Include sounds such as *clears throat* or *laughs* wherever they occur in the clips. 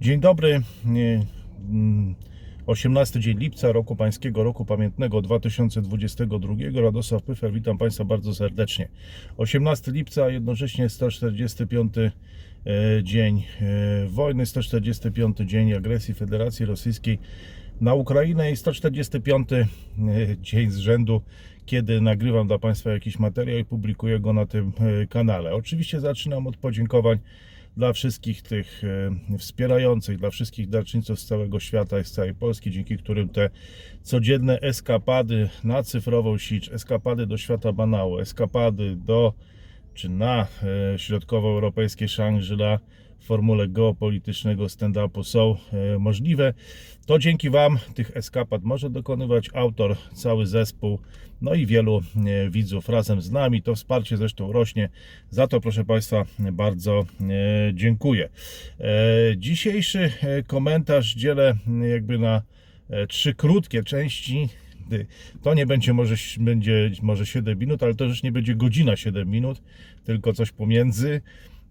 Dzień dobry. Nie, mm, 18 dzień lipca roku pańskiego, roku pamiętnego 2022. Radosław Pyfer, witam Państwa bardzo serdecznie. 18 lipca, a jednocześnie 145 e, dzień e, wojny, 145 dzień agresji Federacji Rosyjskiej na Ukrainę i 145 e, dzień z rzędu, kiedy nagrywam dla Państwa jakiś materiał i publikuję go na tym kanale. Oczywiście zaczynam od podziękowań dla wszystkich tych e, wspierających, dla wszystkich darczyńców z całego świata i z całej Polski, dzięki którym te codzienne eskapady na cyfrową sicz, eskapady do świata banału, eskapady do czy na e, środkowoeuropejskie Shangri-La w formule geopolitycznego stand-upu są e, możliwe. To dzięki Wam tych eskapad może dokonywać autor, cały zespół, no i wielu e, widzów razem z nami. To wsparcie zresztą rośnie. Za to, proszę Państwa, bardzo e, dziękuję. Dzisiejszy komentarz dzielę jakby na trzy krótkie części. To nie będzie może, będzie może 7 minut, ale to już nie będzie godzina 7 minut, tylko coś pomiędzy.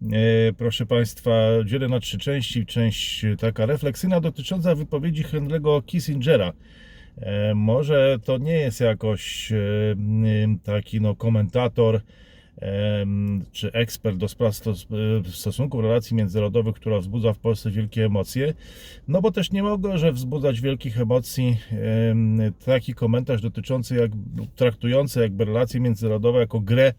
E, Proszę Państwa, dzielę na trzy części. Część taka refleksyjna dotycząca wypowiedzi Henry'ego Kissingera. E, Może to nie jest jakoś e, taki no, komentator czy ekspert do spraw stos- e, stosunków relacji międzynarodowych, która wzbudza w Polsce wielkie emocje. No bo też nie mogę, że wzbudzać wielkich emocji em, taki komentarz dotyczący, jak, traktujący jakby relacje międzynarodowe jako grę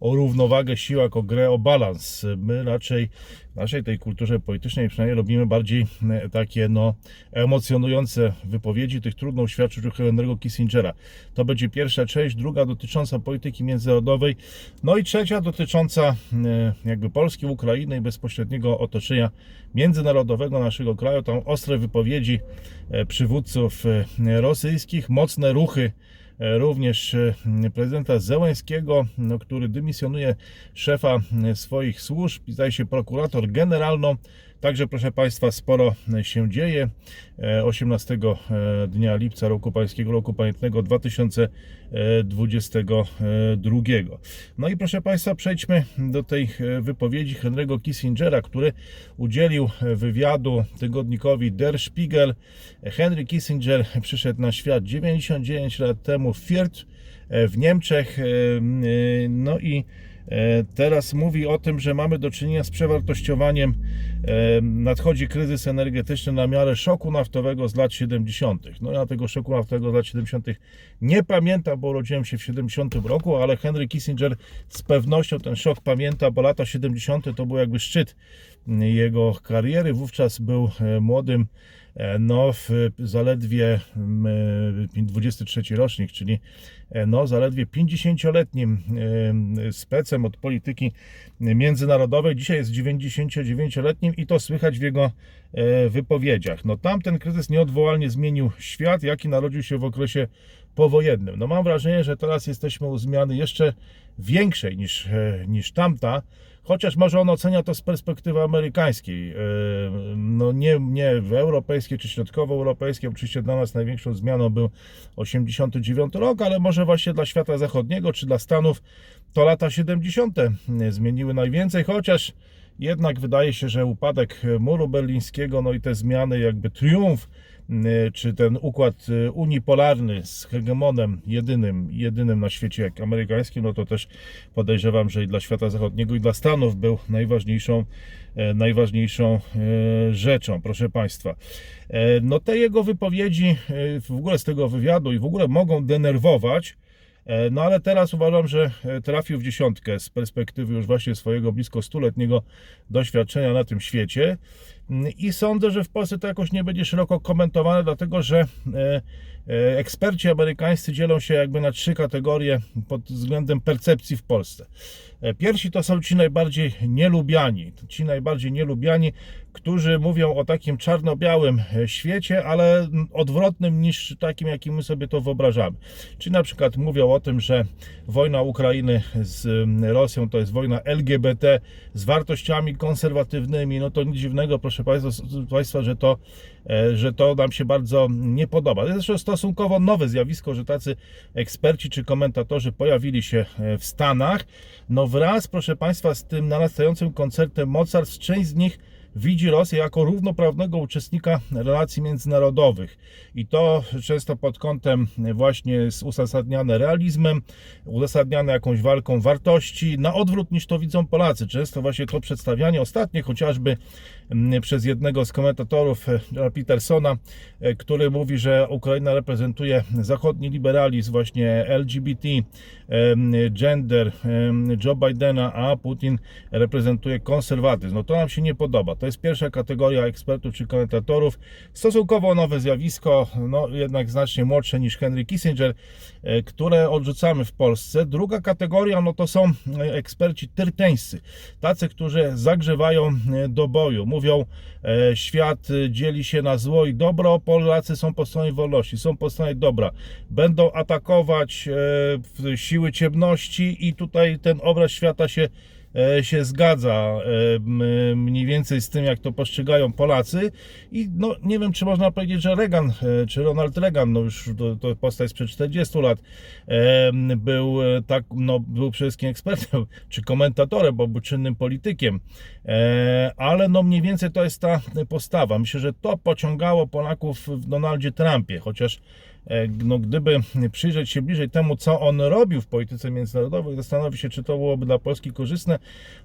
o równowagę sił, jako grę o balans. My raczej w naszej tej kulturze politycznej przynajmniej robimy bardziej e, takie no, emocjonujące wypowiedzi. Tych trudno uświadczyć Henry'ego Kissingera. To będzie pierwsza część, druga dotycząca polityki międzynarodowej, no i trzecia dotycząca e, jakby Polski, Ukrainy i bezpośredniego otoczenia międzynarodowego naszego kraju. Tam ostre wypowiedzi e, przywódców rosyjskich, mocne ruchy również e, prezydenta Zełęskiego, no, który dymisjonuje szefa e, swoich służb, i zdaje się prokurator generalną. Także proszę Państwa, sporo się dzieje. E, 18 e, dnia lipca roku pańskiego, roku pamiętnego 2022. No i proszę Państwa, przejdźmy do tej e, wypowiedzi Henry'ego Kissingera, który udzielił wywiadu tygodnikowi Der Spiegel. Henry Kissinger przyszedł na świat 99 lat temu w Fürth e, w Niemczech. e, e, No i e, teraz mówi o tym, że mamy do czynienia z przewartościowaniem. E, Nadchodzi kryzys energetyczny na miarę szoku naftowego z lat 70. No ja tego szoku naftowego z lat 70. nie pamiętam, bo urodziłem się w 70 roku, ale Henry Kissinger z pewnością ten szok pamięta, bo lata 70. to był jakby szczyt jego kariery. Wówczas był e, młodym e, no, w zaledwie mm, e, 23 rocznik, czyli e, no, zaledwie 50-letnim e, specem od polityki międzynarodowej. Dzisiaj jest 99-letnim i to słychać w jego e, wypowiedziach. No, tamten kryzys nieodwołalnie zmienił świat, jaki narodził się w okresie powojennym. No, mam wrażenie, że teraz jesteśmy u zmiany jeszcze większej niż, e, niż tamta, chociaż może on ocenia to z perspektywy amerykańskiej, e, no nie, nie europejskiej czy środkowoeuropejskiej. Oczywiście dla nas największą zmianą był 89 rok, ale może właśnie dla świata zachodniego czy dla Stanów to lata 70. zmieniły najwięcej, chociaż jednak wydaje się, że upadek muru berlińskiego, no i te zmiany, jakby triumf, czy ten układ y, unipolarny z hegemonem jedynym, jedynym na świecie jak amerykańskim, no to też podejrzewam, że i dla świata zachodniego i dla Stanów był najważniejszą, e, najważniejszą e, rzeczą, proszę Państwa. E, No te jego wypowiedzi w ogóle z tego wywiadu i w ogóle mogą denerwować, No ale teraz uważam, że e, trafił w dziesiątkę z perspektywy już właśnie swojego blisko stuletniego doświadczenia na tym świecie. Mm, I sądzę, że w Polsce to jakoś nie będzie szeroko komentowane, dlatego że e, e, eksperci amerykańscy dzielą się jakby na trzy kategorie pod względem percepcji w Polsce. E, Pierwsi to są ci najbardziej nielubiani, ci najbardziej nielubiani, którzy mówią o takim czarno-białym e, świecie, ale odwrotnym niż takim, jakim my sobie to wyobrażamy. Czyli na przykład mówią o tym, że wojna Ukrainy z Rosją to jest wojna LGBT z wartościami konserwatywnymi. No to nic dziwnego, proszę Państwa, że, to, e, że to nam się bardzo nie podoba. To jest zresztą stosunkowo nowe zjawisko, że tacy eksperci czy komentatorzy pojawili się e, w Stanach. No wraz, proszę Państwa, z tym narastającym koncertem mocarstw, część z nich widzi Rosję jako równoprawnego uczestnika relacji międzynarodowych. I to często pod kątem właśnie jest uzasadniane realizmem, uzasadniane jakąś walką wartości, na odwrót niż to widzą Polacy. Często właśnie to przedstawianie, ostatnie chociażby przez jednego z komentatorów, e, Petersona, e, który mówi, że Ukraina reprezentuje zachodni liberalizm, właśnie LGBT, em, gender Joe Bidena, a Putin reprezentuje konserwatyzm. No to nam się nie podoba. To jest pierwsza kategoria ekspertów czy komentatorów. Stosunkowo nowe zjawisko, no jednak znacznie młodsze niż Henry Kissinger, e, które odrzucamy w Polsce. Druga kategoria, no to są e, eksperci tyrteńscy. Tacy, którzy zagrzewają e, do boju. Mówią, e, świat e, dzieli się na zło i dobro, Polacy są po stronie wolności, są po stronie dobra. Będą atakować e, siły ciemności i tutaj ten obraz świata się e, się zgadza e, mniej więcej z tym, jak to postrzegają Polacy. I no, nie wiem, czy można powiedzieć, że Reagan, e, czy Ronald Reagan, no już to, to postać sprzed 40 lat, e, był e, tak, no, był przede wszystkim ekspertem, *laughs* czy komentatorem, bo był czynnym politykiem. E, ale no mniej więcej to jest ta postawa. Myślę, że to pociągało Polaków w Donaldzie Trumpie, chociaż e, no, gdyby przyjrzeć się bliżej temu, co on robił w polityce międzynarodowej, zastanowić się, czy to byłoby dla Polski korzystne,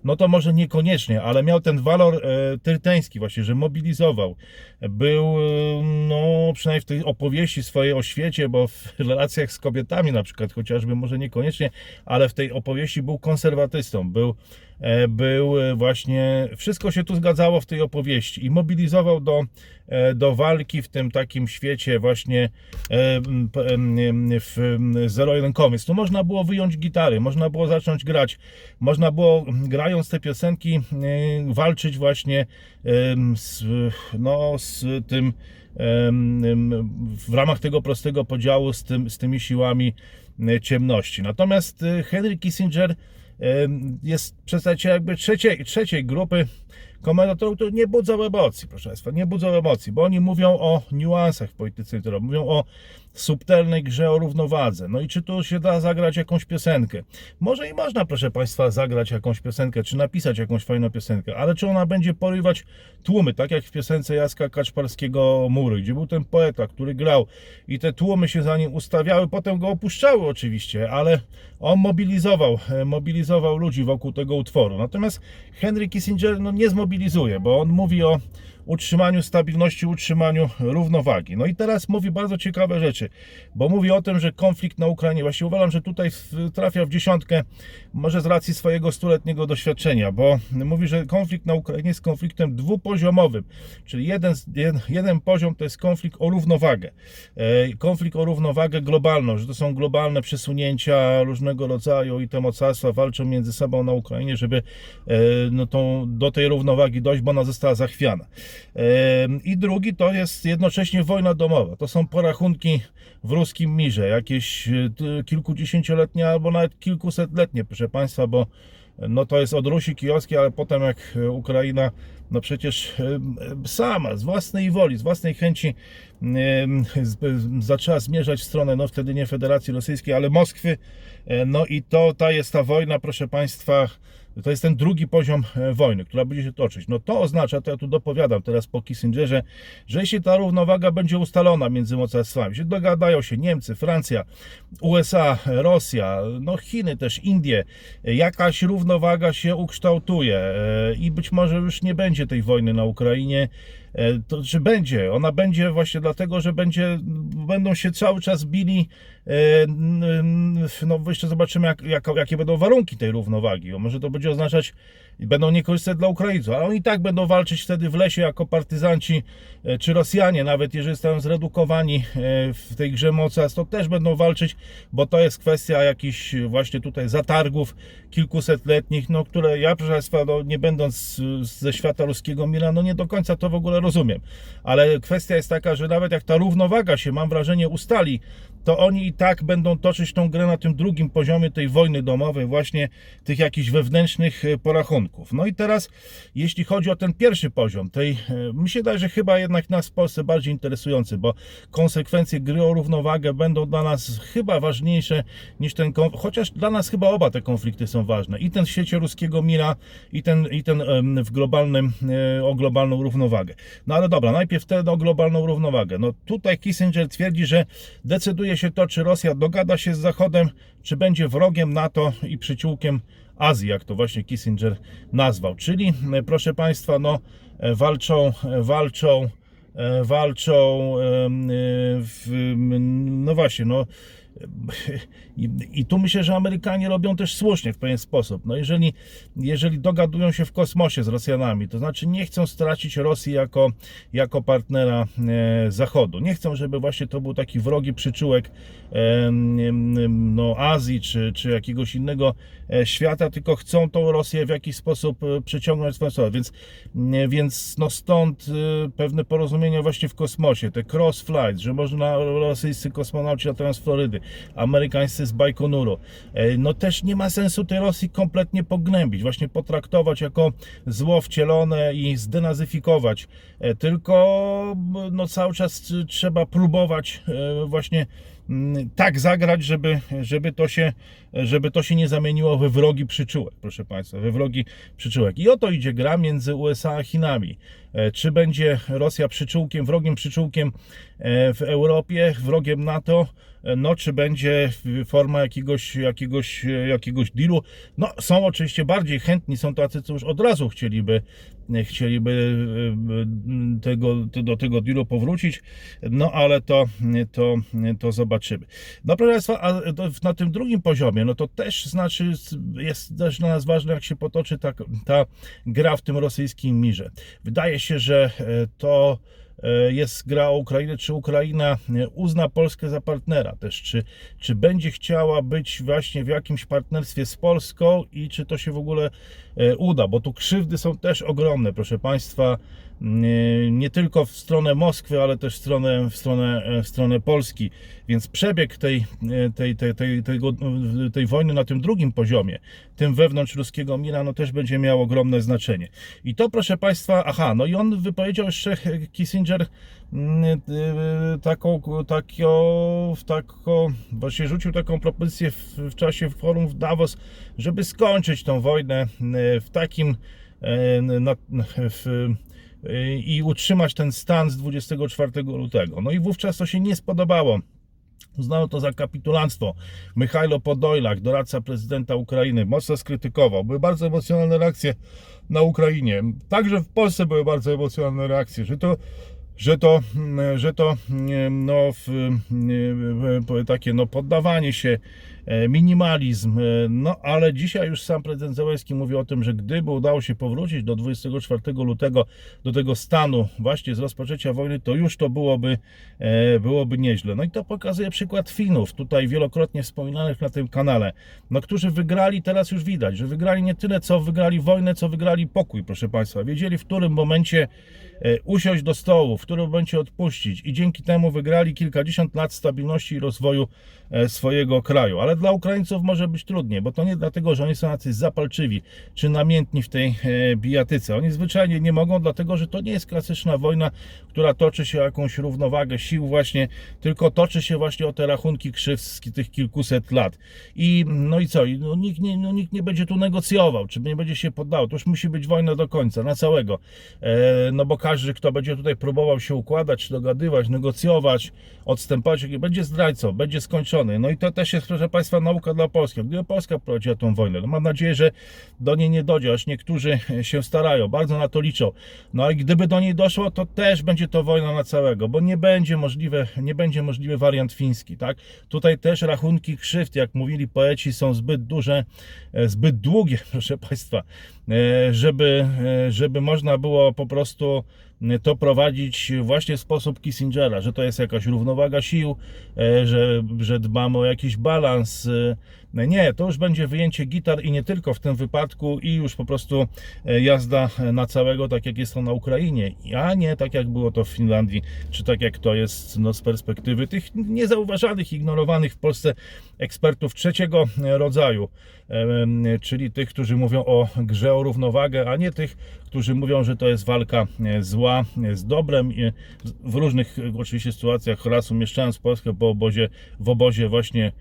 no to może niekoniecznie, ale miał ten walor e, tyrteński właśnie, że mobilizował. Był, e, no przynajmniej w tej opowieści swojej o świecie, bo w *laughs* relacjach z kobietami na przykład, chociażby może niekoniecznie, ale w tej opowieści był konserwatystą, był e, był e, właśnie, wszystko się tu zgadzało w tej opowieści i mobilizował do, e, do walki w tym takim świecie właśnie e, w. Więc tu można było wyjąć gitary, można było zacząć grać, można było grając te piosenki e, walczyć właśnie z, no, z tym w ramach tego prostego podziału z, tym, z tymi siłami e, ciemności. Natomiast e, Henry Kissinger jest przedstawicielem jakby trzeciej, trzeciej grupy komentatorów, które nie budzą emocji, proszę Państwa, nie budzą emocji, bo oni mówią o niuansach w polityce mówią o subtelnej grze o równowadze. No i czy tu się da zagrać jakąś piosenkę? Może i można, proszę Państwa, zagrać jakąś piosenkę, czy napisać jakąś fajną piosenkę, ale czy ona będzie porywać tłumy, tak jak w piosence Jacka Kaczmarskiego Mury, gdzie był ten poeta, który grał i te tłumy się za nim ustawiały, potem go opuszczały oczywiście, ale on mobilizował, e, mobilizował ludzi wokół tego utworu. Natomiast Henry Kissinger no, nie zmobilizuje, bo on mówi o utrzymaniu stabilności, utrzymaniu równowagi. No i teraz mówi bardzo ciekawe rzeczy, bo mówi o tym, że konflikt na Ukrainie, właśnie uważam, że tutaj trafia w dziesiątkę, może z racji swojego stuletniego doświadczenia, bo mówi, że konflikt na Ukrainie jest konfliktem dwupoziomowym, czyli jeden, jeden poziom to jest konflikt o równowagę. E, Konflikt o równowagę globalną, że to są globalne przesunięcia różnego rodzaju i te mocarstwa walczą między sobą na Ukrainie, żeby e, no, tą, do tej równowagi dojść, bo ona została zachwiana. E, I drugi to jest jednocześnie wojna domowa. To są porachunki w ruskim mirze, jakieś e, kilkudziesięcioletnie albo nawet kilkusetletnie, proszę Państwa, bo no to jest od Rusi kijowskiej, ale potem jak e, Ukraina, no przecież e, e, sama, z własnej woli, z własnej chęci e, zaczęła zmierzać w stronę, no wtedy nie Federacji Rosyjskiej, ale Moskwy, e, no i to ta jest ta wojna, proszę Państwa, to jest ten drugi poziom e, wojny, która będzie się toczyć. No to oznacza, to ja tu dopowiadam teraz po Kissingerze, że jeśli ta równowaga będzie ustalona między mocarstwami, że dogadają się Niemcy, Francja, USA, Rosja, no Chiny też, Indie, jakaś równowaga się ukształtuje e, i być może już nie będzie tej wojny na Ukrainie, to czy będzie? Ona będzie właśnie dlatego, że będzie, będą się cały czas bili. e, No jeszcze zobaczymy, jak, jak, jakie będą warunki tej równowagi. Może to będzie oznaczać, i będą niekorzystne dla Ukraińców, ale oni tak będą walczyć wtedy w lesie jako partyzanci, e, czy Rosjanie, nawet jeżeli zostaną zredukowani e, w tej grze mocarstw, to też będą walczyć, bo to jest kwestia jakichś właśnie tutaj zatargów kilkusetletnich, no które ja, proszę Państwa, no, nie będąc ze świata ruskiego mira, no nie do końca to w ogóle rozumiem. Ale kwestia jest taka, że nawet jak ta równowaga się, mam wrażenie, ustali, to oni i tak będą toczyć tą grę na tym drugim poziomie tej wojny domowej, właśnie tych jakichś wewnętrznych e, porachunków. rachunków. No i teraz, jeśli chodzi o ten pierwszy poziom, tej, e, mi się wydaje, że chyba jednak nas w Polsce bardziej interesujący, bo konsekwencje gry o równowagę będą dla nas chyba ważniejsze niż ten konflikt, chociaż dla nas chyba oba te konflikty są ważne. I ten w świecie ruskiego mira, i ten, i ten w globalnym, e, o globalną równowagę. No ale dobra, najpierw ten o globalną równowagę. No tutaj Kissinger twierdzi, że decyduje się to, czy Rosja dogada się z Zachodem, czy będzie wrogiem NATO i przyciółkiem Azji, jak to właśnie Kissinger nazwał. Czyli, e, proszę Państwa, no e, walczą, e, walczą, walczą, no właśnie, no *laughs* i, I tu myślę, że Amerykanie robią też słusznie w pewien sposób. No jeżeli, jeżeli dogadują się w kosmosie z Rosjanami, to znaczy nie chcą stracić Rosji jako, jako partnera e, Zachodu. Nie chcą, żeby właśnie to był taki wrogi przyczółek e, no, Azji czy, czy jakiegoś innego e, świata, tylko chcą tą Rosję w jakiś sposób e, przyciągnąć w swoją stronę. Więc, nie, więc no stąd e, pewne porozumienia właśnie w kosmosie, te cross flights, że można rosyjscy kosmonauci latają z Florydy, amerykańscy z Bajkonuru. E, No też nie ma sensu tej Rosji kompletnie pognębić, właśnie potraktować jako zło wcielone i zdenazyfikować. E, Tylko no cały czas trzeba próbować e, właśnie mm, tak zagrać, żeby, żeby, to się, żeby to się nie zamieniło we wrogi przyczółek, proszę Państwa, we wrogi przyczółek. I oto idzie gra między USA a Chinami. E, Czy będzie Rosja przyczółkiem, wrogiem przyczółkiem e, w Europie, wrogiem NATO, e, no czy będzie forma jakiegoś, jakiegoś, jakiegoś dealu. No są oczywiście bardziej chętni, są tacy, co już od razu chcieliby, chcieliby tego, do tego dealu powrócić, no ale to, to, to zobaczymy. No proszę Państwa, na tym drugim poziomie, no to też znaczy jest też dla nas ważne, jak się potoczy ta, ta gra w tym rosyjskim mirze. Wydaje się, że e, to e, jest gra o Ukrainę, czy Ukraina e, uzna Polskę za partnera też, czy, czy będzie chciała być właśnie w jakimś partnerstwie z Polską i czy to się w ogóle uda, bo tu krzywdy są też ogromne, proszę Państwa, nie, tylko w stronę Moskwy, ale też w stronę, w stronę, w stronę Polski, więc przebieg tej, tej, tej, tej, tego, tej wojny na tym drugim poziomie, tym wewnątrz ruskiego mira, no też będzie miał ogromne znaczenie. I to, proszę Państwa, aha, no i on wypowiedział jeszcze Kissinger mm, e, taką, taką, taką, właśnie rzucił taką propozycję w, w czasie forum w Davos, żeby skończyć tą wojnę e, w takim na, w, i utrzymać ten stan z 24 lutego. No i wówczas to się nie spodobało. Uznano to za kapitulanstwo. Michajlo Podojlak, doradca prezydenta Ukrainy, mocno skrytykował. Były bardzo emocjonalne reakcje na Ukrainie. Także w Polsce były bardzo emocjonalne reakcje, że to że to, że to no, w, w, takie no, poddawanie się, minimalizm. e, No ale dzisiaj już sam prezydent Zełenski mówi o tym, że gdyby udało się powrócić do 24 lutego, do tego stanu właśnie z rozpoczęcia wojny, to już to byłoby, e, byłoby nieźle. No i to pokazuje przykład Finów, tutaj wielokrotnie wspominanych na tym kanale, no, którzy wygrali, teraz już widać, że wygrali nie tyle, co wygrali wojnę, co wygrali pokój, proszę Państwa. Wiedzieli, w którym momencie e, usiąść do stołu, w którym momencie odpuścić i dzięki temu wygrali kilkadziesiąt lat stabilności i rozwoju e, swojego kraju. Ale dla Ukraińców może być trudniej, bo to nie dlatego, że oni są jacyś zapalczywi czy namiętni w tej e, bijatyce. Oni zwyczajnie nie mogą, dlatego że to nie jest klasyczna wojna, która toczy się o jakąś równowagę sił właśnie, tylko toczy się właśnie o te rachunki krzywd z tych kilkuset lat. I no i co? No, nikt, nie, no, nikt nie będzie tu negocjował, czy nie będzie się poddawał. To już musi być wojna do końca, na całego. E, no bo każdy, kto będzie tutaj próbował się układać, dogadywać, negocjować, odstępować, będzie zdrajcą, będzie skończony. No i to też jest, proszę Państwa, nauka dla Polski. Gdyby Polska prowadziła tą wojnę, no mam nadzieję, że do niej nie dojdzie, aż niektórzy się starają, bardzo na to liczą. No i gdyby do niej doszło, to też będzie to wojna na całego, bo nie będzie możliwe, nie będzie możliwy wariant fiński, tak? Tutaj też rachunki krzywd, jak mówili poeci, są zbyt duże, e, zbyt długie, *laughs* proszę Państwa, e, żeby, e, żeby można było po prostu to prowadzić właśnie w sposób Kissingera, że to jest jakaś równowaga sił, e, że, że dbamy o jakiś balans. E, Nie, to już będzie wyjęcie gitar i nie tylko w tym wypadku i już po prostu e, jazda na całego, tak jak jest to na Ukrainie, a nie tak jak było to w Finlandii, czy tak jak to jest no, z perspektywy tych niezauważanych, ignorowanych w Polsce ekspertów trzeciego rodzaju, em, czyli tych, którzy mówią o grze o równowagę, a nie tych, którzy mówią, że to jest walka e, zła e, z dobrem. W różnych e, oczywiście sytuacjach raz umieszczając Polskę po obozie, w obozie właśnie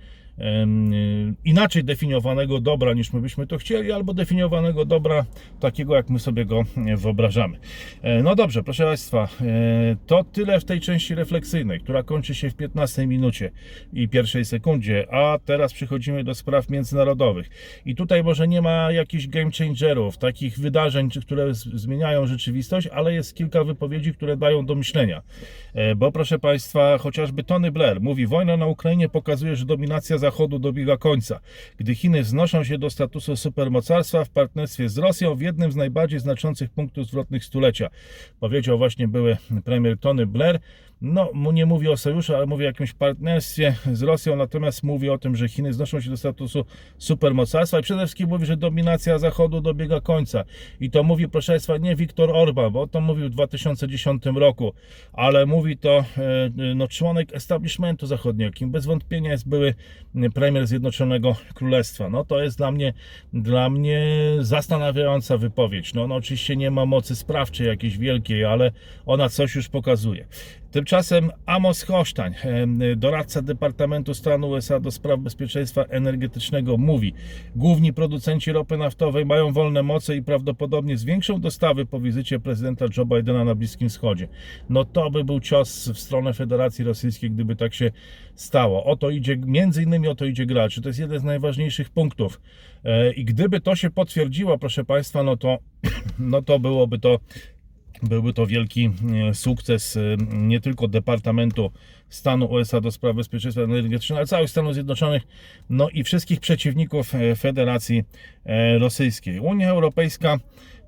inaczej definiowanego dobra niż my byśmy to chcieli, albo definiowanego dobra takiego, jak my sobie go e, wyobrażamy. E, No dobrze, proszę Państwa, e, to tyle w tej części refleksyjnej, która kończy się w 15 minucie i pierwszej sekundzie, a teraz przechodzimy do spraw międzynarodowych. I tutaj może nie ma jakichś game changerów, takich wydarzeń, które zmieniają rzeczywistość, ale jest kilka wypowiedzi, które dają do myślenia. Bo proszę Państwa, chociażby Tony Blair mówi, wojna na Ukrainie pokazuje, że dominacja Zachodu dobiega końca. Gdy Chiny wznoszą się do statusu supermocarstwa w partnerstwie z Rosją w jednym z najbardziej znaczących punktów zwrotnych stulecia. Powiedział właśnie były premier Tony Blair. No, nie mówi o sojuszu, ale mówi o jakimś partnerstwie z Rosją, natomiast mówi o tym, że Chiny znoszą się do statusu supermocarstwa i przede wszystkim mówi, że dominacja Zachodu dobiega końca. I to mówi, proszę Państwa, nie Viktor Orban, bo to mówił w 2010 roku, ale mówi to e, no, członek establishmentu zachodniego, kim bez wątpienia jest były premier Zjednoczonego Królestwa. No to jest dla mnie, dla mnie zastanawiająca wypowiedź. No, no oczywiście nie ma mocy sprawczej jakiejś wielkiej, ale ona coś już pokazuje. Tymczasem Amos Hochstein, doradca Departamentu Stanu USA do spraw bezpieczeństwa energetycznego, mówi: Główni producenci ropy naftowej mają wolne moce i prawdopodobnie zwiększą dostawy po wizycie prezydenta Joe Bidena na Bliskim Wschodzie. No to by był cios w stronę Federacji Rosyjskiej, gdyby tak się stało. O to idzie, między innymi o to idzie gra. Czy to jest jeden z najważniejszych punktów. E, I gdyby to się potwierdziło, proszę Państwa, no to, *clears throat* no to byłoby to Byłby to wielki e, sukces e, nie tylko Departamentu Stanu USA do spraw bezpieczeństwa energetycznego, ale całych Stanów Zjednoczonych, no i wszystkich przeciwników e, Federacji Rosyjskiej. Unia Europejska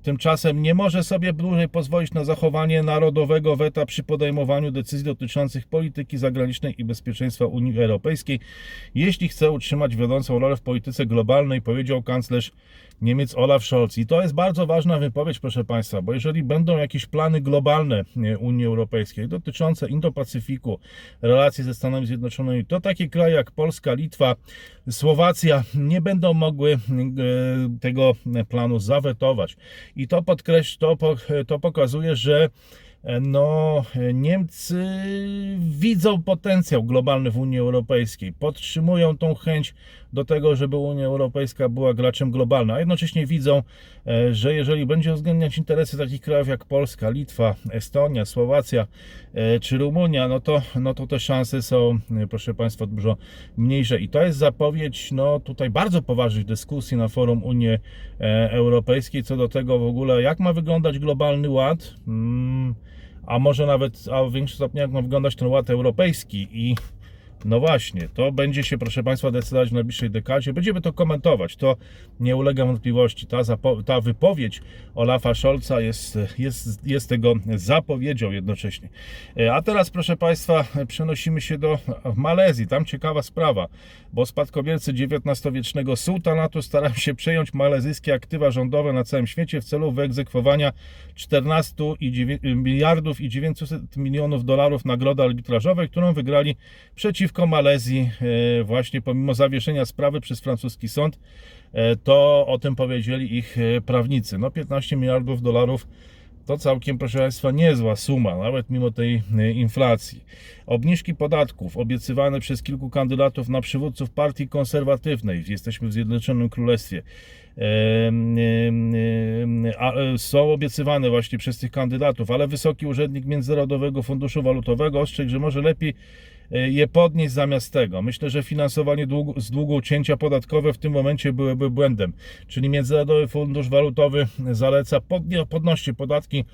tymczasem nie może sobie dłużej pozwolić na zachowanie narodowego weta przy podejmowaniu decyzji dotyczących polityki zagranicznej i bezpieczeństwa Unii Europejskiej, jeśli chce utrzymać wiodącą rolę w polityce globalnej, powiedział kanclerz Niemiec Olaf Scholz. I to jest bardzo ważna wypowiedź, proszę Państwa, bo jeżeli będą jakieś plany globalne Unii Europejskiej dotyczące Indo-Pacyfiku, relacji ze Stanami Zjednoczonymi, to takie kraje jak Polska, Litwa, Słowacja nie będą mogły e, tego planu zawetować. I to podkreśl, to, to pokazuje, że no, Niemcy widzą potencjał globalny w Unii Europejskiej, podtrzymują tą chęć do tego, żeby Unia Europejska była graczem globalnym, a jednocześnie widzą, e, że jeżeli będzie uwzględniać interesy takich krajów jak Polska, Litwa, Estonia, Słowacja e, czy Rumunia, no to, no to te szanse są, e, proszę Państwa, dużo mniejsze. I to jest zapowiedź no, tutaj bardzo poważnych dyskusji na forum Unii Europejskiej co do tego w ogóle, jak ma wyglądać globalny ład. Mm, a może nawet, a w większym stopniu jak ma wyglądać ten ład europejski i no właśnie, to będzie się, proszę Państwa, decydować w najbliższej dekadzie. Będziemy to komentować, to nie ulega wątpliwości. Ta, ta wypowiedź Olafa Scholza jest, jest, jest tego zapowiedzią jednocześnie. E, A teraz, proszę Państwa, przenosimy się do Malezji. Tam ciekawa sprawa, bo spadkobiercy XIX-wiecznego sułtanatu starają się przejąć malezyjskie aktywa rządowe na całym świecie w celu wyegzekwowania 14 i dziewię- miliardów i 900 milionów dolarów nagrody arbitrażowej, którą wygrali przeciwko Malezji e, właśnie pomimo zawieszenia sprawy przez francuski sąd. E, To o tym powiedzieli ich e, prawnicy. No 15 miliardów dolarów to całkiem, proszę Państwa, niezła suma, nawet mimo tej inflacji. Obniżki podatków obiecywane przez kilku kandydatów na przywódców partii konserwatywnej, jesteśmy w Zjednoczonym Królestwie, są obiecywane właśnie przez tych kandydatów, ale wysoki urzędnik Międzynarodowego Funduszu Walutowego ostrzegł, że może lepiej je podnieść zamiast tego. Myślę, że finansowanie długu, z długu cięcia podatkowe w tym momencie byłyby błędem. Czyli Międzynarodowy Fundusz Walutowy zaleca podnoście podatki,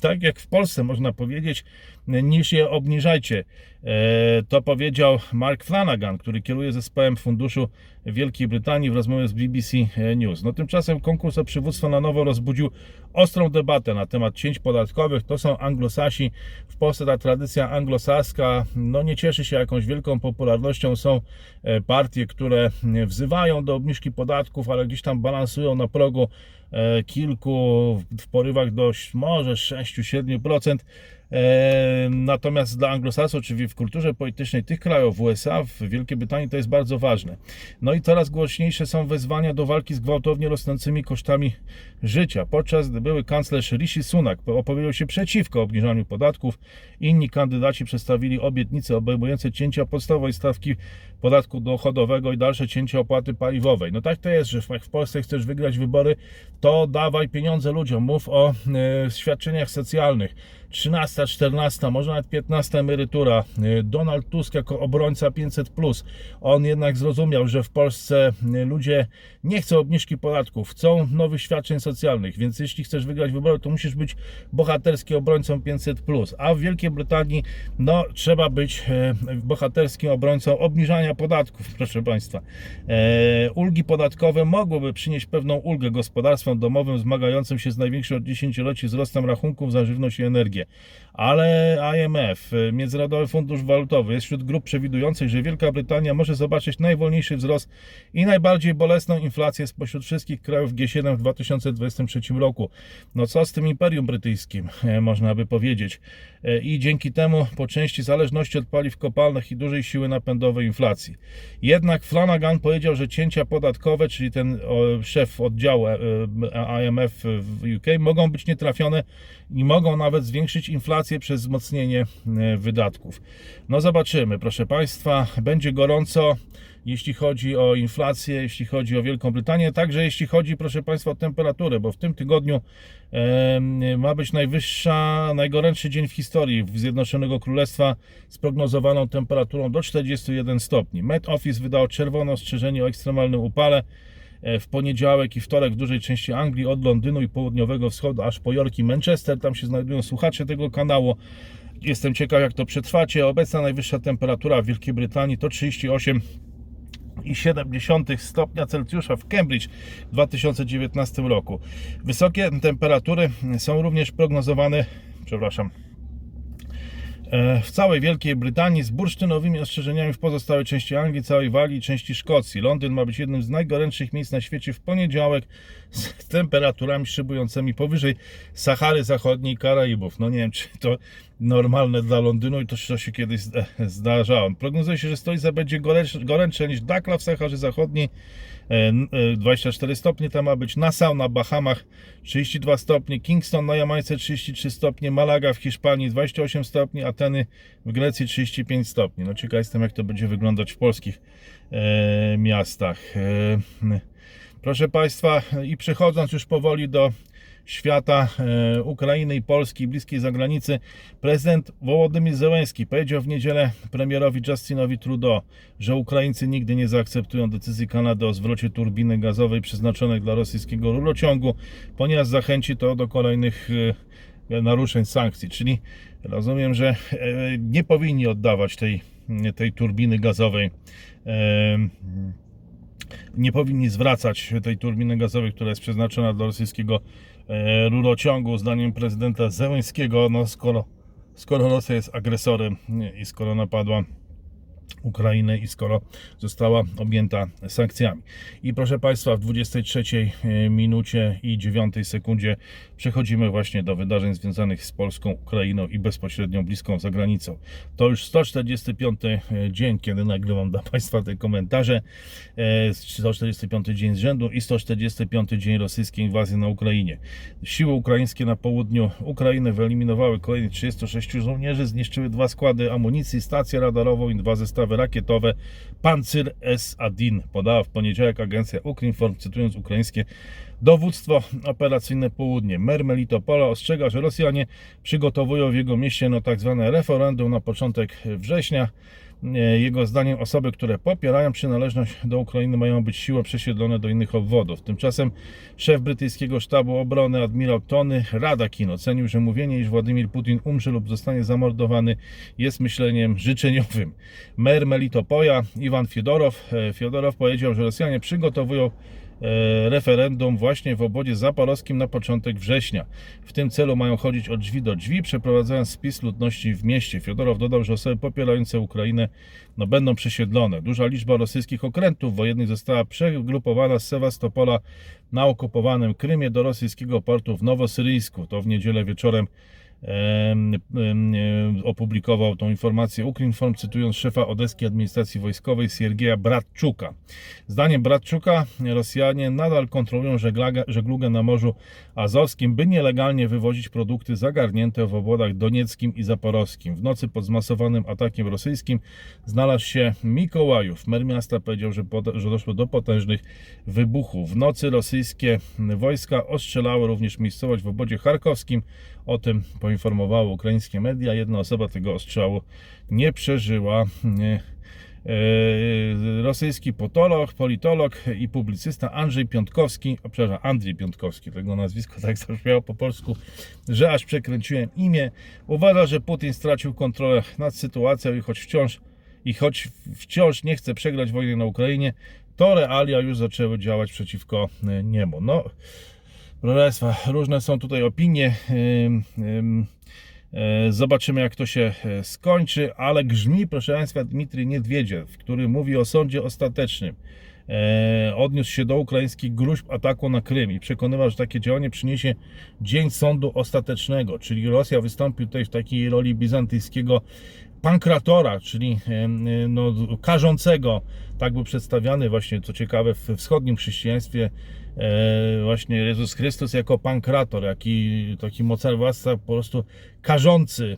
tak jak w Polsce można powiedzieć, niż je obniżajcie. E, To powiedział Mark Flanagan, który kieruje zespołem funduszu Wielkiej Brytanii w rozmowie z BBC News. No tymczasem konkurs o przywództwo na nowo rozbudził ostrą debatę na temat cięć podatkowych. To są anglosasi. W Polsce ta tradycja anglosaska no, nie cieszy się jakąś wielką popularnością. Są e, partie, które wzywają do obniżki podatków, ale gdzieś tam balansują na progu kilku, w porywach do może 6-7%. E, Natomiast dla anglosasów, czyli w kulturze politycznej tych krajów, w USA, w Wielkiej Brytanii, to jest bardzo ważne. No i coraz głośniejsze są wezwania do walki z gwałtownie rosnącymi kosztami życia. Podczas gdy były kanclerz Rishi Sunak opowiedział się przeciwko obniżaniu podatków, inni kandydaci przedstawili obietnice obejmujące cięcia podstawowej stawki podatku dochodowego i dalsze cięcie opłaty paliwowej. No tak to jest, że jak w Polsce chcesz wygrać wybory, to dawaj pieniądze ludziom, mów o e, świadczeniach socjalnych. 13, 14, może nawet 15 emerytura. E, Donald Tusk jako obrońca 500, on jednak zrozumiał, że w Polsce e, ludzie nie chcą obniżki podatków, chcą nowych świadczeń socjalnych, więc jeśli chcesz wygrać wybory, to musisz być bohaterskim obrońcą 500, a w Wielkiej Brytanii no, trzeba być e, bohaterskim obrońcą obniżania podatków, *laughs* proszę Państwa. Ulgi podatkowe mogłyby przynieść pewną ulgę gospodarstwom domowym zmagającym się z największym od dziesięcioleci wzrostem rachunków za żywność i energię. Ale IMF, e, Międzynarodowy Fundusz Walutowy, jest wśród grup przewidujących, że Wielka Brytania może zobaczyć najwolniejszy wzrost i najbardziej bolesną inflację spośród wszystkich krajów G7 w 2023 roku. No co z tym Imperium Brytyjskim, e, można by powiedzieć. E, I dzięki temu po części zależności od paliw kopalnych i dużej siły napędowej inflacji. Jednak Flanagan powiedział, że cięcia podatkowe, czyli ten szef oddziału e, IMF w UK, mogą być nietrafione i mogą nawet zwiększyć inflację przez wzmocnienie e, wydatków. No zobaczymy, proszę Państwa, będzie gorąco jeśli chodzi o inflację, jeśli chodzi o Wielką Brytanię, także jeśli chodzi, proszę Państwa, o temperaturę, bo w tym tygodniu ma być najwyższa, najgorętszy dzień w historii Zjednoczonego Królestwa z prognozowaną temperaturą do 41 stopni. Met Office wydał czerwone ostrzeżenie o ekstremalnym upale w poniedziałek i wtorek w dużej części Anglii, od Londynu i południowego wschodu aż po York i Manchester. Tam się znajdują słuchacze tego kanału. Jestem ciekaw, jak to przetrwacie. Obecna najwyższa temperatura w Wielkiej Brytanii to 38 i 0,7 stopnia Celsjusza w Cambridge w 2019 roku. Wysokie temperatury są również prognozowane, przepraszam, e, w całej Wielkiej Brytanii z bursztynowymi ostrzeżeniami w pozostałej części Anglii, całej Walii i części Szkocji. Londyn ma być jednym z najgorętszych miejsc na świecie w poniedziałek z *laughs* temperaturami szybującymi powyżej Sahary Zachodniej i Karaibów. No nie wiem, czy to normalne dla Londynu i to, to się kiedyś zda- zdarzało. Prognozuje się, że stolica będzie goręcz, gorętsza niż Dakla w Saharze Zachodniej. E, n- e, 24 stopnie tam ma być Nassau na Bahamach 32 stopnie, Kingston na Jamajce 33 stopnie, Malaga w Hiszpanii 28 stopni, Ateny w Grecji 35 stopni. No ciekaw jestem jak to będzie wyglądać w polskich e, miastach. E, proszę Państwa i przechodząc już powoli do świata e, Ukrainy i Polski, bliskiej zagranicy, prezydent Wołodymyr Zełenski powiedział w niedzielę premierowi Justinowi Trudeau, że Ukraińcy nigdy nie zaakceptują decyzji Kanady o zwrocie turbiny gazowej przeznaczonej dla rosyjskiego rurociągu, ponieważ zachęci to do kolejnych e, naruszeń sankcji. Czyli rozumiem, że e, nie powinni oddawać tej, tej turbiny gazowej. Nie powinni zwracać tej turbiny gazowej, która jest przeznaczona dla rosyjskiego rurociągu. Zdaniem prezydenta Zełenskiego, no skoro, skoro Rosja jest agresorem i skoro napadła Ukrainę i skoro została objęta sankcjami. I proszę Państwa, w 23 minucie i 9 sekundzie przechodzimy właśnie do wydarzeń związanych z Polską, Ukrainą i bezpośrednią bliską zagranicą. To już 145 dzień, kiedy nagrywam dla Państwa te komentarze. E, 145 dzień z rzędu i 145 dzień rosyjskiej inwazji na Ukrainie. Siły ukraińskie na południu Ukrainy wyeliminowały kolejnych 36 żołnierzy, zniszczyły dwa składy amunicji, stację radarową i dwa zestawy rakietowe Pancyr S-Adin, podała w poniedziałek agencja Ukrinform, cytując ukraińskie dowództwo operacyjne Południe. Mer Melitopola ostrzega, że Rosjanie przygotowują w jego mieście no tak zwane referendum na początek września. Jego zdaniem osoby, które popierają przynależność do Ukrainy mają być siłą przesiedlone do innych obwodów. Tymczasem szef brytyjskiego sztabu obrony admirał Tony Radakin ocenił, że mówienie, iż Władimir Putin umrze lub zostanie zamordowany jest myśleniem życzeniowym. Mer Melitopoja Iwan Fiodorow, e, Fiodorow powiedział, że Rosjanie przygotowują referendum właśnie w obwodzie zaporowskim na początek września. W tym celu mają chodzić od drzwi do drzwi, przeprowadzając spis ludności w mieście. Fiodorow dodał, że osoby popierające Ukrainę no, będą przesiedlone. Duża liczba rosyjskich okrętów wojennych została przegrupowana z Sewastopola na okupowanym Krymie do rosyjskiego portu w Nowosyryjsku. To w niedzielę wieczorem em, em, em, opublikował tą informację Ukrinform, cytując szefa odeskiej administracji wojskowej Siergieja Bratczuka. Zdaniem Bratczuka Rosjanie nadal kontrolują żeglugę na Morzu Azowskim, by nielegalnie wywozić produkty zagarnięte w obwodach donieckim i zaporowskim. W nocy pod zmasowanym atakiem rosyjskim znalazł się Mikołajów. Mer miasta powiedział, że, że doszło do potężnych wybuchów. W nocy rosyjskie wojska ostrzelały również miejscowość w obwodzie charkowskim. O tym poinformowały ukraińskie media. Jedna osoba tego ostrzału nie przeżyła. E, Rosyjski potolog, politolog i publicysta Andrzej Piątkowski, przepraszam, Andrzej Piątkowski, tego nazwisko tak zabrzmiało po polsku, że aż przekręciłem imię, uważa, że Putin stracił kontrolę nad sytuacją i choć wciąż i choć wciąż nie chce przegrać wojny na Ukrainie, to realia już zaczęły działać przeciwko niemu. No, proszę Państwa, różne są tutaj opinie. E, Zobaczymy, jak to się e, skończy, ale grzmi, proszę Państwa, Dmitrij Niedwiedziew, który mówi o sądzie ostatecznym. E, odniósł się do ukraińskich gruźb ataku na Krym i przekonywał, że takie działanie przyniesie dzień sądu ostatecznego, czyli Rosja wystąpi tutaj w takiej roli bizantyjskiego pankratora, czyli e, no, karzącego, tak był przedstawiany właśnie, co ciekawe, w wschodnim chrześcijaństwie e, właśnie Jezus Chrystus jako pankrator, jaki taki mocarstwa po prostu karzący,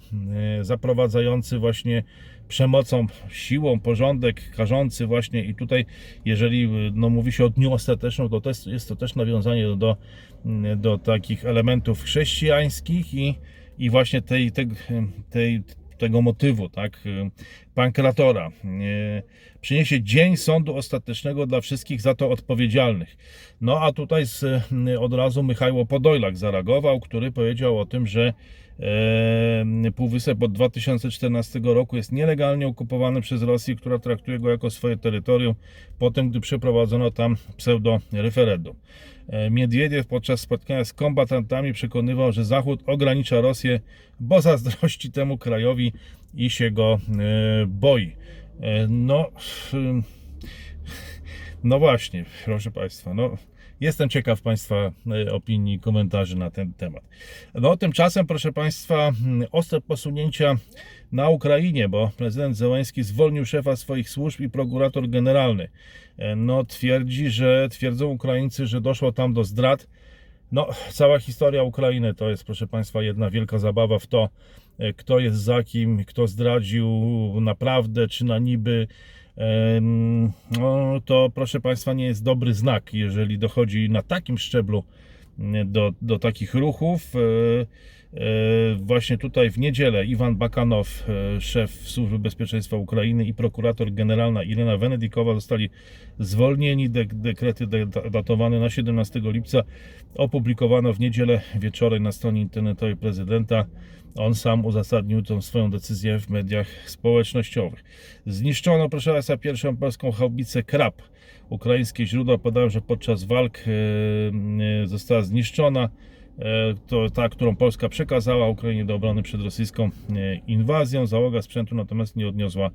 e, zaprowadzający właśnie przemocą, siłą, porządek, karzący właśnie. I tutaj, jeżeli no, mówi się o dniu ostatecznym, to, jest to też nawiązanie do, do, do takich elementów chrześcijańskich i, i właśnie tej, tej, tej, tego motywu, tak, pankratora. E, Przyniesie dzień sądu ostatecznego dla wszystkich za to odpowiedzialnych. No a tutaj z, od razu Michał Podojlak zareagował, który powiedział o tym, że e, Półwysep od 2014 roku jest nielegalnie okupowany przez Rosję, która traktuje go jako swoje terytorium, po tym gdy przeprowadzono tam pseudo-referendum. E, Miedwiediew podczas spotkania z kombatantami przekonywał, że Zachód ogranicza Rosję, bo zazdrości temu krajowi i się go e, boi. E, No, no właśnie, proszę Państwa, no, jestem ciekaw Państwa e, opinii, komentarzy na ten temat. No, tymczasem, proszę Państwa, ostre posunięcia na Ukrainie, bo prezydent Zełański zwolnił szefa swoich służb i prokurator generalny. E, No, twierdzi, że twierdzą Ukraińcy, że doszło tam do zdrad. No, cała historia Ukrainy to jest, proszę Państwa, jedna wielka zabawa w to, e, kto jest za kim, kto zdradził naprawdę, czy na niby. No, to proszę Państwa, nie jest dobry znak, jeżeli dochodzi na takim szczeblu do, do takich ruchów. E, e, Właśnie tutaj w niedzielę Iwan Bakanow, e, szef Służby Bezpieczeństwa Ukrainy i prokurator generalna Irena Wenedikowa zostali zwolnieni. Dek dekrety de- datowane na 17 lipca opublikowano w niedzielę wieczorem na stronie internetowej prezydenta. On sam uzasadnił tą swoją decyzję w mediach społecznościowych. Zniszczono, proszę Państwa, pierwszą polską haubicę Krab. Ukraińskie źródła podają, że podczas walk e, e, została zniszczona. E, To ta, którą Polska przekazała Ukrainie do obrony przed rosyjską inwazją. Załoga sprzętu natomiast nie odniosła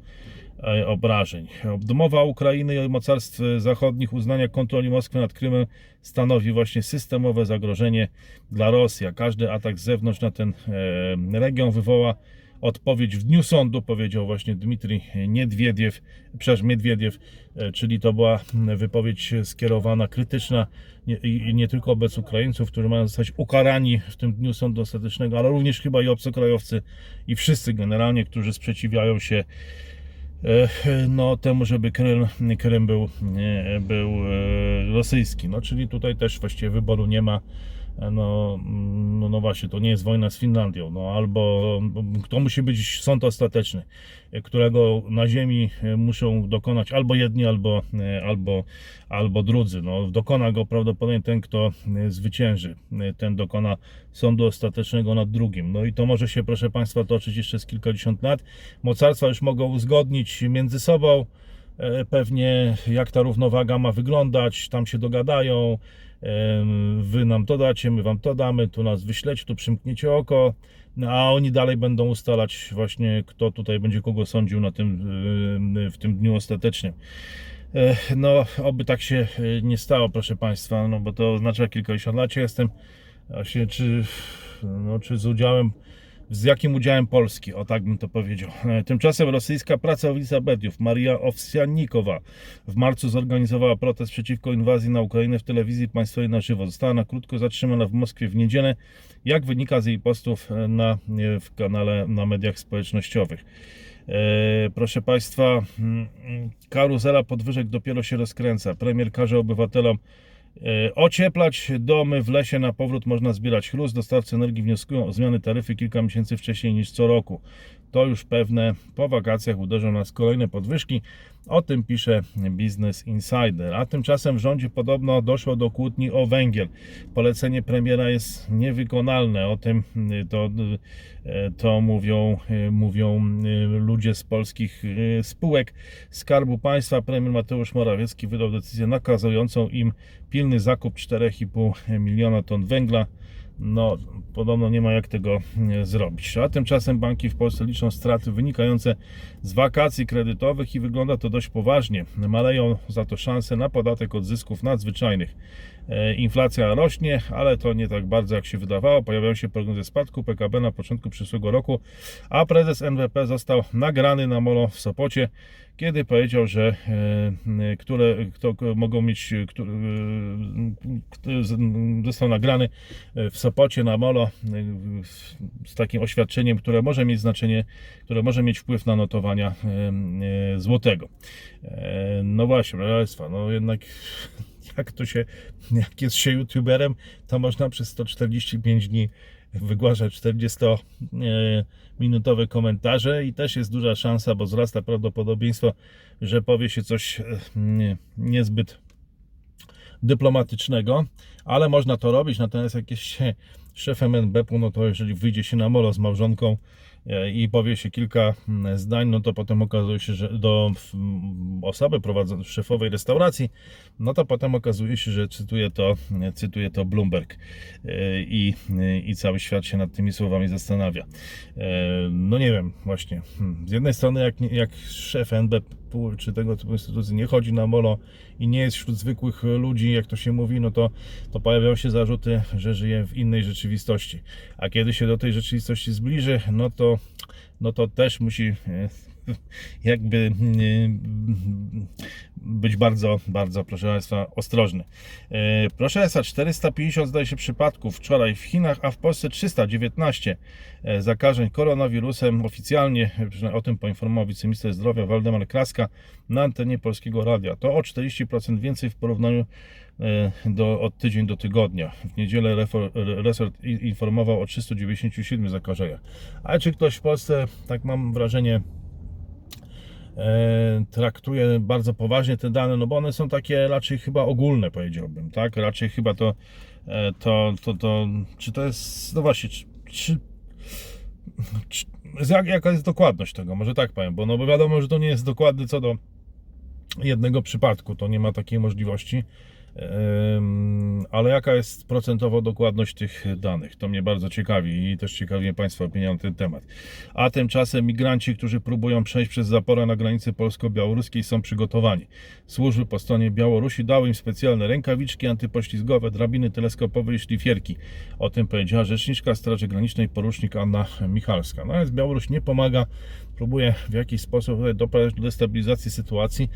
obrażeń. Obdomowa Ukrainy i mocarstw zachodnich uznania kontroli Moskwy nad Krymem stanowi właśnie systemowe zagrożenie dla Rosji. Każdy atak z zewnątrz na ten region wywoła odpowiedź w dniu sądu, powiedział właśnie Dmitrij Niedwiediew, przepraszam, Miedwiediew, e, czyli to była wypowiedź skierowana, krytyczna nie, nie tylko wobec Ukraińców, którzy mają zostać ukarani w tym dniu sądu ostatecznego, ale również chyba i obcokrajowcy i wszyscy generalnie, którzy sprzeciwiają się e, no, temu, żeby Krym, Krym był, nie, był e, rosyjski. No, czyli tutaj też właściwie wyboru nie ma. No, no, no właśnie, to nie jest wojna z Finlandią. No, albo to musi być sąd ostateczny, którego na ziemi e, muszą dokonać albo jedni, albo, e, albo, albo drudzy. No, dokona go prawdopodobnie ten, kto e, zwycięży. Ten dokona sądu ostatecznego nad drugim. No i to może się, proszę Państwa, toczyć jeszcze z kilkadziesiąt lat. Mocarstwa już mogą uzgodnić między sobą pewnie jak ta równowaga ma wyglądać, tam się dogadają, wy nam to dacie, my wam to damy, tu nas wyślecie, tu przymkniecie oko, no, a oni dalej będą ustalać właśnie kto tutaj będzie kogo sądził na tym, w tym dniu ostatecznym. No, oby tak się e, nie stało, proszę Państwa, no bo to oznacza kilkadziesiąt lat. Ja jestem właśnie, czy, no, czy z udziałem, z jakim udziałem Polski, o tak bym to powiedział. E, Tymczasem rosyjska pracownica mediów, Maria Owsiannikowa, w marcu zorganizowała protest przeciwko inwazji na Ukrainę w telewizji państwowej na żywo. Została na krótko zatrzymana w Moskwie w niedzielę, jak wynika z jej postów e, na, e, w kanale na mediach społecznościowych. Proszę Państwa, mm, mm, karuzela podwyżek dopiero się rozkręca. Premier każe obywatelom ocieplać domy w lesie. Na powrót można zbierać chrust. Dostawcy energii wnioskują o zmiany taryfy kilka miesięcy wcześniej niż co roku. To już pewne. Po wakacjach uderzą nas kolejne podwyżki. O tym pisze Business Insider. A tymczasem w rządzie podobno doszło do kłótni o węgiel. Polecenie premiera jest niewykonalne. O tym y, to, y, to mówią, y, mówią y, ludzie z polskich y, spółek Skarbu Państwa. Premier Mateusz Morawiecki wydał decyzję nakazującą im pilny zakup 4,5 miliona ton węgla. No, podobno nie ma jak tego e, zrobić. A tymczasem banki w Polsce liczą straty wynikające z wakacji kredytowych i wygląda to dość poważnie. Maleją za to szanse na podatek od zysków nadzwyczajnych. E, Inflacja rośnie, ale to nie tak bardzo jak się wydawało. Pojawiają się prognozy spadku PKB na początku przyszłego roku, a prezes NWP został nagrany na molo w Sopocie, kiedy powiedział, że e, które kto mogą mieć, który, e, z- został nagrany e, w Sopocie na molo z takim oświadczeniem, które może mieć znaczenie, które może mieć wpływ na notowania złotego. No właśnie, proszę Państwa, no jednak jak to się, jak jest się youtuberem, to można przez 145 dni wygłaszać 40-minutowe komentarze i też jest duża szansa, bo wzrasta prawdopodobieństwo, że powie się coś e, nie- niezbyt dyplomatycznego, ale można to robić, natomiast jak jest się szefem NBP-u, no to jeżeli wyjdzie się na molo z małżonką i powie się kilka mm, zdań, no to potem okazuje się, że do osoby prowadzącej szefowej restauracji, no to potem okazuje się, że cytuje to, cytuje to Bloomberg E, i, i cały świat się nad tymi słowami zastanawia. E, No nie wiem, właśnie. Hmm. Z jednej strony, jak, jak szef NBP czy tego typu instytucji nie chodzi na molo i nie jest wśród zwykłych ludzi, jak to się mówi, no to, to pojawiają się zarzuty, że żyje w innej rzeczywistości. A kiedy się do tej rzeczywistości zbliży, no to, no to też musi e, jakby e, być bardzo, bardzo, proszę Państwa, ostrożny. E, Proszę Państwa, 450 zdaje się przypadków wczoraj w Chinach, a w Polsce 319 e, zakażeń koronawirusem. Oficjalnie o tym poinformował wiceminister zdrowia Waldemar Kraska na antenie Polskiego Radia. To o 40% więcej w porównaniu e, do, od tydzień do tygodnia. W niedzielę refor, resort informował o 397 zakażeniach. Ale czy ktoś w Polsce, tak mam wrażenie, traktuje bardzo poważnie te dane, no bo one są takie raczej chyba ogólne, powiedziałbym, tak? Raczej chyba to, e, to, to, to czy to jest, no właśnie, czy, czy, czy jak, jaka jest dokładność tego, może tak powiem, bo no bo wiadomo, że to nie jest dokładny co do jednego przypadku, to nie ma takiej możliwości. Ale jaka jest procentowo dokładność tych danych? To mnie bardzo ciekawi i też ciekawi Państwa opinia na ten temat. A tymczasem migranci, którzy próbują przejść przez zaporę na granicy polsko-białoruskiej są przygotowani. Służby po stronie Białorusi dały im specjalne rękawiczki antypoślizgowe, drabiny teleskopowe i szlifierki. O tym powiedziała rzeczniczka Straży Granicznej porucznik Anna Michalska. No więc Białoruś nie pomaga, próbuje w jakiś sposób doprowadzić do destabilizacji sytuacji.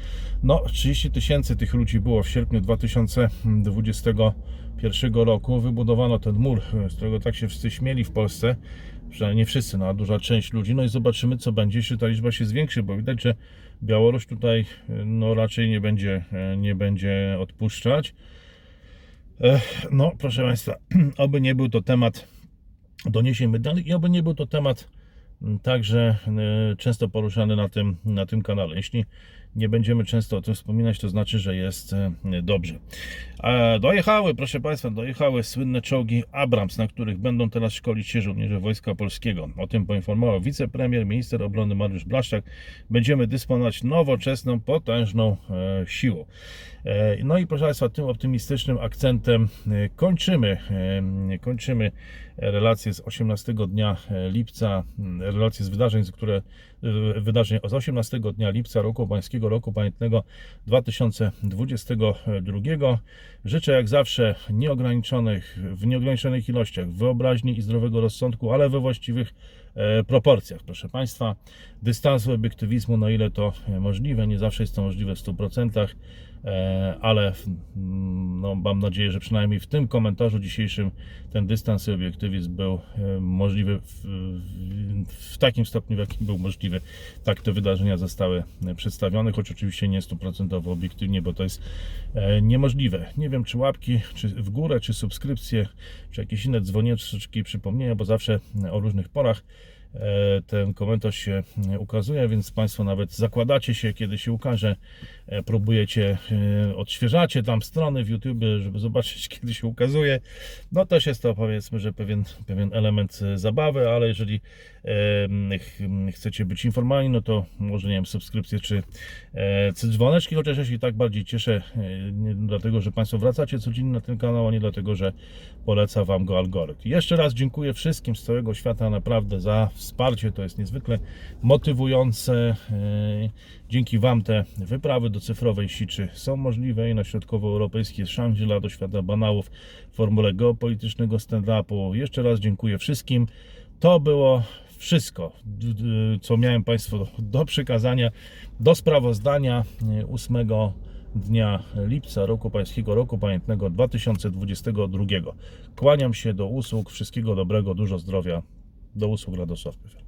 No 30 tysięcy tych ludzi było w sierpniu 2021 roku. Wybudowano ten mur, z którego tak się wszyscy śmieli w Polsce. Przynajmniej nie wszyscy, no a duża część ludzi. No i zobaczymy, co będzie, jeśli ta liczba się zwiększy, bo widać, że Białoruś tutaj no raczej nie będzie, nie będzie odpuszczać. No, proszę Państwa, *clears throat* oby nie był to temat doniesień medialnych i oby nie był to temat także e, często poruszany na tym, na tym kanale. Jeśli nie będziemy często o tym wspominać, to znaczy, że jest e, dobrze. Dojechały, proszę Państwa, dojechały słynne czołgi Abrams, na których będą teraz szkolić się żołnierze Wojska Polskiego. O tym poinformował wicepremier, minister obrony Mariusz Blaszczak. Będziemy dysponować nowoczesną, potężną e, siłą. E, No i proszę Państwa, tym optymistycznym akcentem e, kończymy, e, kończymy relacje z 18 dnia lipca, m, relacje z wydarzeń, z które wydarzeń z 18 dnia lipca roku pańskiego, roku pamiętnego 2022. Życzę jak zawsze nieograniczonych, w nieograniczonych ilościach wyobraźni i zdrowego rozsądku, ale we właściwych proporcjach, proszę Państwa. Dystansu, obiektywizmu, na ile to możliwe. Nie zawsze jest to możliwe w 100%, e, ale mm, no, mam nadzieję, że przynajmniej w tym komentarzu dzisiejszym ten dystans i obiektywizm był e, możliwy w, w, takim stopniu, w jakim był możliwy. Tak te wydarzenia zostały e, przedstawione, choć oczywiście nie stuprocentowo obiektywnie, bo to jest e, niemożliwe. Nie wiem, czy łapki czy w górę, czy subskrypcje, czy jakieś inne dzwonieczki przypomnienia, bo zawsze o różnych porach e, ten komentarz się e, ukazuje, więc Państwo nawet zakładacie się, kiedy się ukaże, e, próbujecie, e, odświeżacie tam strony w YouTube, żeby zobaczyć, *laughs* kiedy się ukazuje. No też jest to powiedzmy, że pewien, pewien element e, zabawy, ale jeżeli e, chcecie być informowani, no to może nie wiem, subskrypcje czy, e, czy dzwoneczki, chociaż ja się tak bardziej cieszę, e, dlatego, że Państwo wracacie codziennie na ten kanał, a nie dlatego, że poleca Wam go algorytm. Jeszcze raz dziękuję wszystkim z całego świata naprawdę za wsparcie, to jest niezwykle motywujące. E, Dzięki Wam te wyprawy do cyfrowej siczy są możliwe i na środkowoeuropejskie Shangri-La do świata banałów formule geopolitycznego stand-upu. Jeszcze raz dziękuję wszystkim. To było wszystko, co miałem Państwu do, przekazania, do sprawozdania e, 8 dnia lipca roku pańskiego, roku pamiętnego 2022. Kłaniam się do usług, wszystkiego dobrego, dużo zdrowia. Do usług Radosław Pyfel.